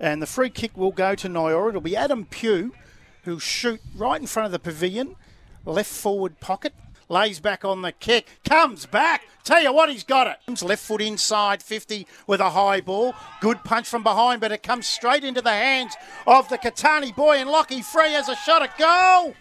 And the free kick will go to Nyora. It'll be Adam Pugh who'll shoot right in front of the pavilion, left forward pocket. Lays back on the kick, comes back. Tell you what, he's got it. Left foot inside 50 with a high ball. Good punch from behind, but it comes straight into the hands of the Catani boy. And Lockie Free has a shot at goal.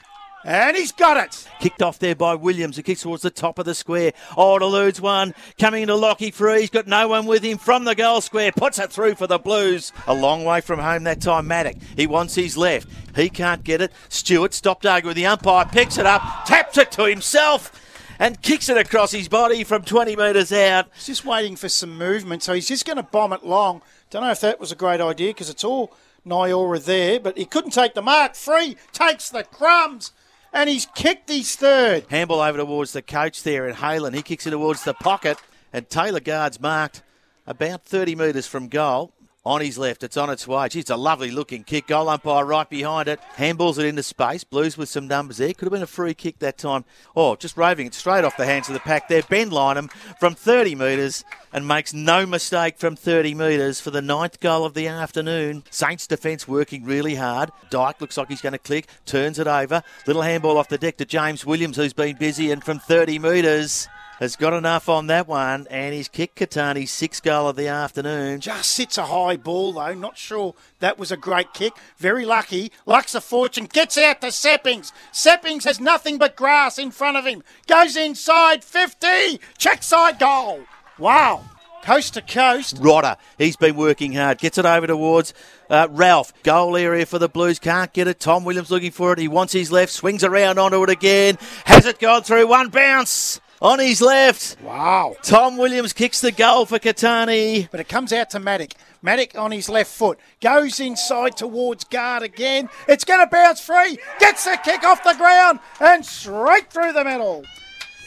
And he's got it. Kicked off there by Williams, who kicks towards the top of the square. Oh, it eludes one. Coming into Lockie Free. He's got no one with him from the goal square. Puts it through for the Blues. A long way from home that time, Maddock. He wants his left. He can't get it. Stewart stopped arguing with the umpire, picks it up, taps it to himself. And kicks it across his body from 20 metres out. He's just waiting for some movement, so he's just going to bomb it long. Don't know if that was a great idea because it's all Nyora there, but he couldn't take the mark. Free takes the crumbs and he's kicked his third. Handball over towards the coach there, and Halen he kicks it towards the pocket, and Taylor Guard's marked about 30 metres from goal. On his left, it's on its way. Gee, it's a lovely looking kick. Goal umpire right behind it. Handballs it into space. Blues with some numbers there. Could have been a free kick that time. Oh, just roving it straight off the hands of the pack there. Ben Lynham from 30 metres and makes no mistake from 30 metres for the ninth goal of the afternoon. Saints defence working really hard. Dyke looks like he's going to click. Turns it over. Little handball off the deck to James Williams, who's been busy, and from 30 metres has got enough on that one, and he's kicked Catani's sixth goal of the afternoon. Just sits a high ball, though. Not sure that was a great kick. Very lucky. Lucks a fortune. Gets out to Seppings. Seppings has nothing but grass in front of him. Goes inside 50. Check side goal. Wow. Coast to coast. Rodder, he's been working hard. Gets it over towards uh, Ralph. Goal area for the Blues. Can't get it. Tom Williams looking for it. He wants his left. Swings around onto it again. Has it gone through? One bounce on his left. Wow. Tom Williams kicks the goal for Catani. But it comes out to Maddock. Maddock on his left foot. Goes inside towards guard again. It's going to bounce free. Gets the kick off the ground and straight through the middle.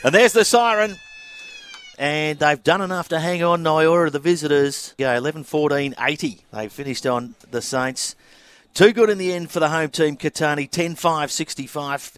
And there's the siren. And they've done enough to hang on Nyora, the visitors. Yeah, 11 14 80. They finished on the Saints. Too good in the end for the home team, Catani. 10 5 65.